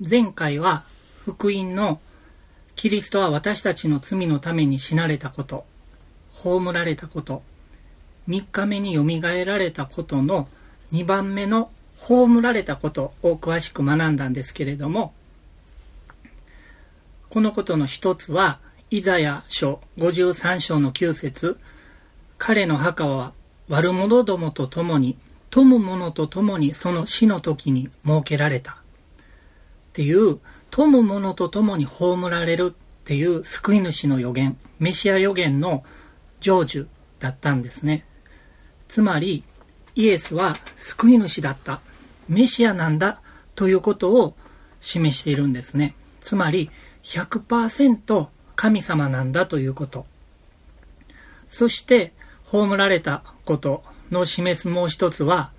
前回は福音のキリストは私たちの罪のために死なれたこと、葬られたこと、3日目によみがえられたことの2番目の葬られたことを詳しく学んだんですけれども、このことの一つは、イザヤ書53章の9節彼の墓は悪者どもと共に、富む者と共にその死の時に設けられた。っていう、富む者と共に葬られるっていう救い主の予言、メシア予言の成就だったんですね。つまり、イエスは救い主だった。メシアなんだということを示しているんですね。つまり100%神様なんだということ。そして葬られたことの示すもう一つは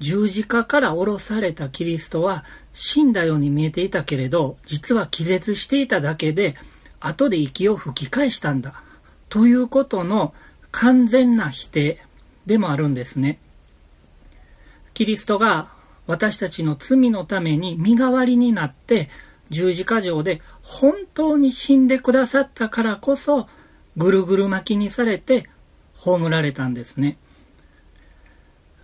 十字架から降ろされたキリストは死んだように見えていたけれど実は気絶していただけで後で息を吹き返したんだということの完全な否定でもあるんですね。キリストが私たちの罪のために身代わりになって十字架上で本当に死んでくださったからこそぐるぐる巻きにされて葬られたんですね。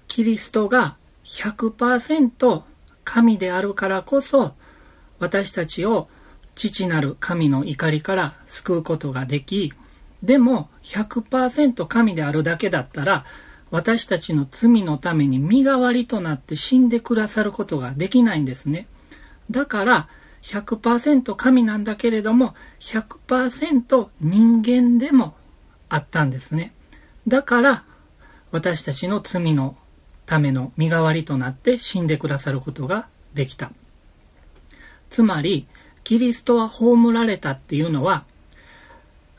キリストが100%神であるからこそ私たちを父なる神の怒りから救うことができでも100%神であるだけだったら私たちの罪のために身代わりとなって死んでくださることができないんですね。だから100%神なんだけれども100%人間でもあったんですね。だから私たちの罪のための身代わりとなって死んでくださることができた。つまり、キリストは葬られたっていうのは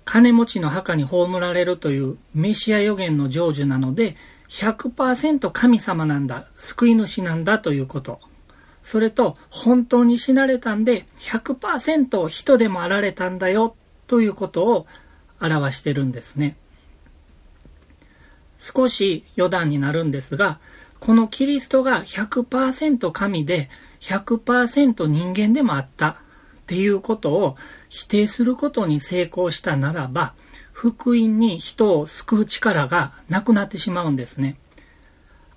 金持ちの墓に葬られるというメシア予言の成就なので、100%神様なんだ、救い主なんだということ。それと、本当に死なれたんで、100%人でもあられたんだよ、ということを表してるんですね。少し余談になるんですが、このキリストが100%神で100%人間でもあったっていうことを否定することに成功したならば、福音に人を救う力がなくなってしまうんですね。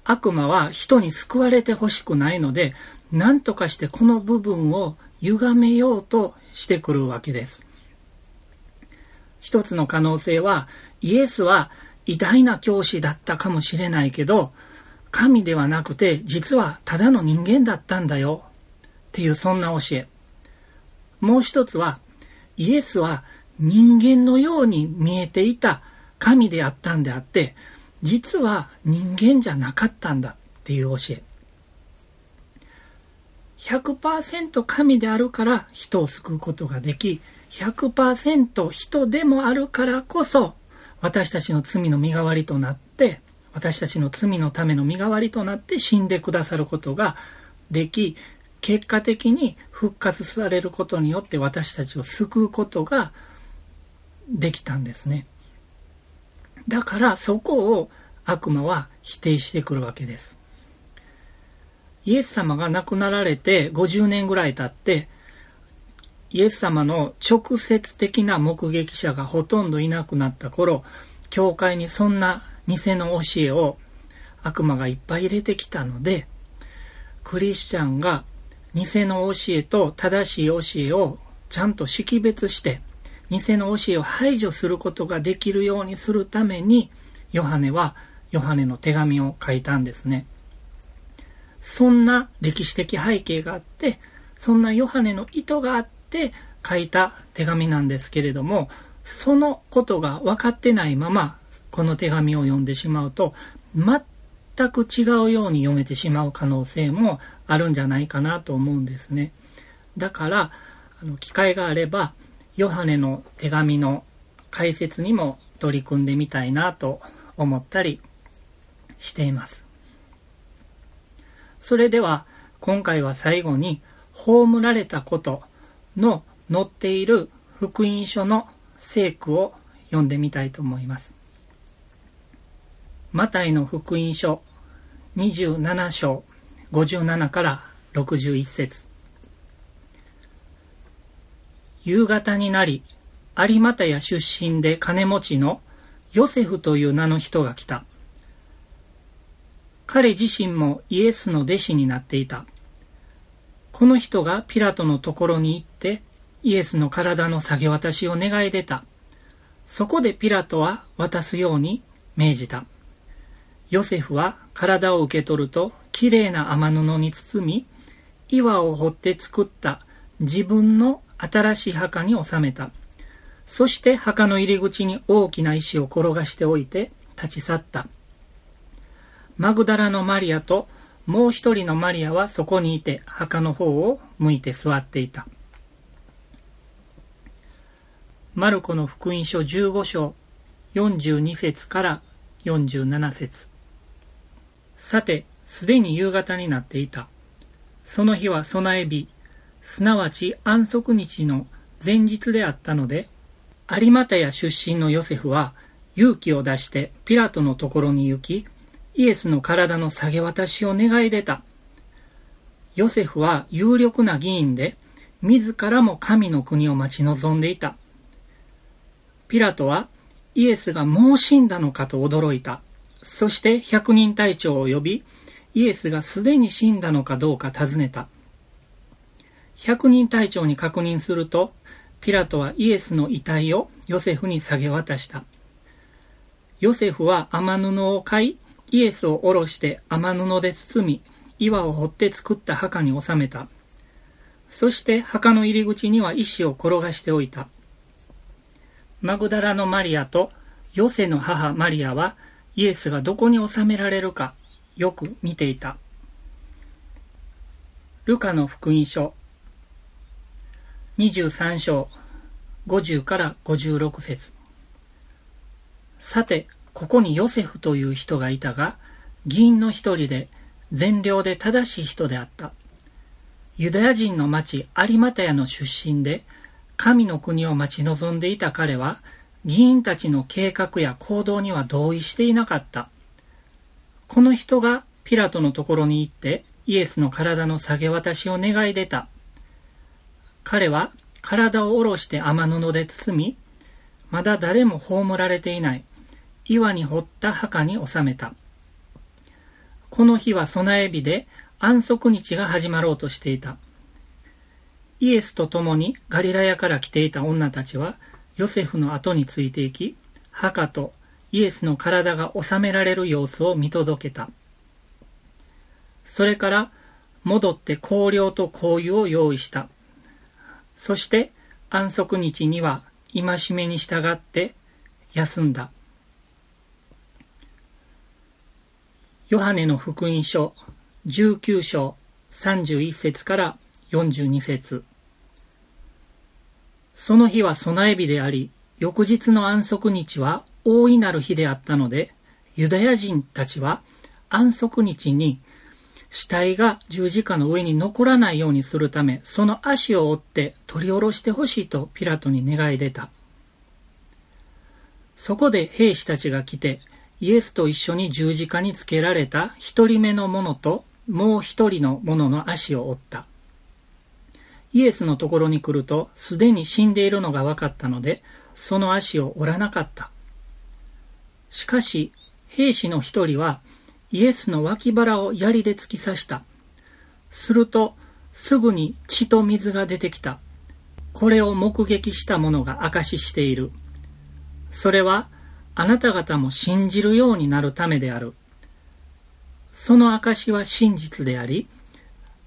悪魔は人に救われてほしくないので、何とかしてこの部分を歪めようとしてくるわけです。一つの可能性は、イエスは偉大な教師だったかもしれないけど、神ではなくて実はただの人間だったんだよっていうそんな教え。もう一つは、イエスは人間のように見えていた神であったんであって、実は人間じゃなかったんだっていう教え。100%神であるから人を救うことができ、100%人でもあるからこそ、私たちの罪の身代わりとなって、私たちの罪のための身代わりとなって死んでくださることができ、結果的に復活されることによって私たちを救うことができたんですね。だからそこを悪魔は否定してくるわけです。イエス様が亡くなられて50年ぐらい経って、イエス様の直接的な目撃者がほとんどいなくなった頃、教会にそんな偽の教えを悪魔がいっぱい入れてきたので、クリスチャンが偽の教えと正しい教えをちゃんと識別して、偽の教えを排除することができるようにするために、ヨハネはヨハネの手紙を書いたんですね。そんな歴史的背景があって、そんなヨハネの意図があって書いた手紙なんですけれども、そのことが分かってないまま、この手紙を読んでしまうと、全く違うように読めてしまう可能性もあるんじゃないかなと思うんですね。だから、あの機会があれば、ヨハネの手紙の解説にも取り組んでみたいなと思ったりしています。それでは、今回は最後に、葬られたことの載っている福音書の聖句を読んでみたいと思います。マタイの福音書27章57から61節夕方になり、有股屋出身で金持ちのヨセフという名の人が来た。彼自身もイエスの弟子になっていた。この人がピラトのところに行ってイエスの体の下げ渡しを願い出た。そこでピラトは渡すように命じた。ヨセフは体を受け取ると綺麗な雨布に包み、岩を掘って作った自分の新しい墓に収めた。そして墓の入り口に大きな石を転がしておいて立ち去った。マグダラのマリアともう一人のマリアはそこにいて墓の方を向いて座っていた。マルコの福音書15章42節から47節さて、すでに夕方になっていた。その日は備え日、すなわち安息日の前日であったので、有股屋出身のヨセフは勇気を出してピラトのところに行き、イエスの体の下げ渡しを願い出た。ヨセフは有力な議員で、自らも神の国を待ち望んでいた。ピラトはイエスがもう死んだのかと驚いた。そして百人隊長を呼び、イエスがすでに死んだのかどうか尋ねた。百人隊長に確認すると、ピラトはイエスの遺体をヨセフに下げ渡した。ヨセフは雨布を買い、イエスを下ろして雨布で包み、岩を掘って作った墓に収めた。そして墓の入り口には石を転がしておいた。マグダラのマリアとヨセの母マリアはイエスがどこに収められるかよく見ていた。ルカの福音書23章50から56節さて、ここにヨセフという人がいたが、議員の一人で善良で正しい人であった。ユダヤ人の町有股屋の出身で、神の国を待ち望んでいた彼は、議員たちの計画や行動には同意していなかった。この人がピラトのところに行ってイエスの体の下げ渡しを願い出た。彼は体を下ろして雨布で包み、まだ誰も葬られていない岩に掘った墓に収めた。この日は備え日で安息日が始まろうとしていた。イエスと共にガリラヤから来ていた女たちは、ヨセフの後についていき、墓とイエスの体が収められる様子を見届けた。それから戻って香料と香油を用意した。そして安息日には戒めに従って休んだ。ヨハネの福音書19章31節から42節その日は備え日であり、翌日の安息日は大いなる日であったので、ユダヤ人たちは安息日に死体が十字架の上に残らないようにするため、その足を追って取り下ろしてほしいとピラトに願い出た。そこで兵士たちが来て、イエスと一緒に十字架につけられた一人目の者ともう一人の者の足を追った。イエスのところに来ると、すでに死んでいるのが分かったので、その足を折らなかった。しかし、兵士の一人は、イエスの脇腹を槍で突き刺した。すると、すぐに血と水が出てきた。これを目撃した者が証ししている。それは、あなた方も信じるようになるためである。その証は真実であり、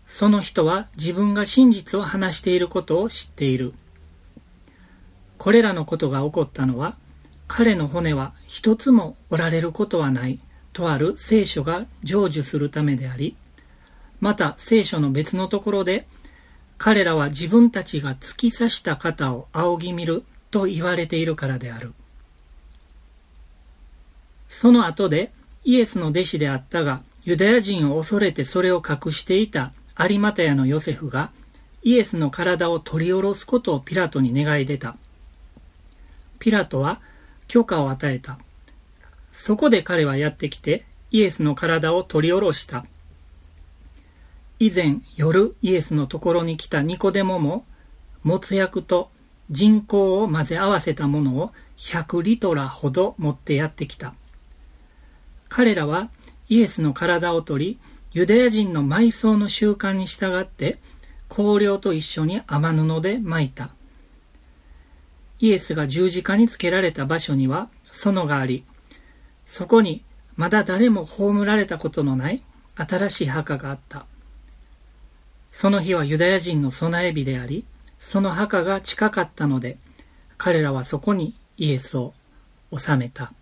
その人は自分が真実を話していることを知っている。これらのことが起こったのは、彼の骨は一つも折られることはないとある聖書が成就するためであり、また聖書の別のところで、彼らは自分たちが突き刺した肩を仰ぎ見ると言われているからである。その後でイエスの弟子であったが、ユダヤ人を恐れてそれを隠していた有股屋のヨセフがイエスの体を取り下ろすことをピラトに願い出た。ピラトは許可を与えた。そこで彼はやってきてイエスの体を取り下ろした。以前夜イエスのところに来たニコデモも、もつ薬と人口を混ぜ合わせたものを100リトラほど持ってやってきた。彼らはイエスの体を取り、ユダヤ人の埋葬の習慣に従って、香料と一緒に雨布で巻いた。イエスが十字架につけられた場所には園があり、そこにまだ誰も葬られたことのない新しい墓があった。その日はユダヤ人の備え日であり、その墓が近かったので、彼らはそこにイエスを収めた。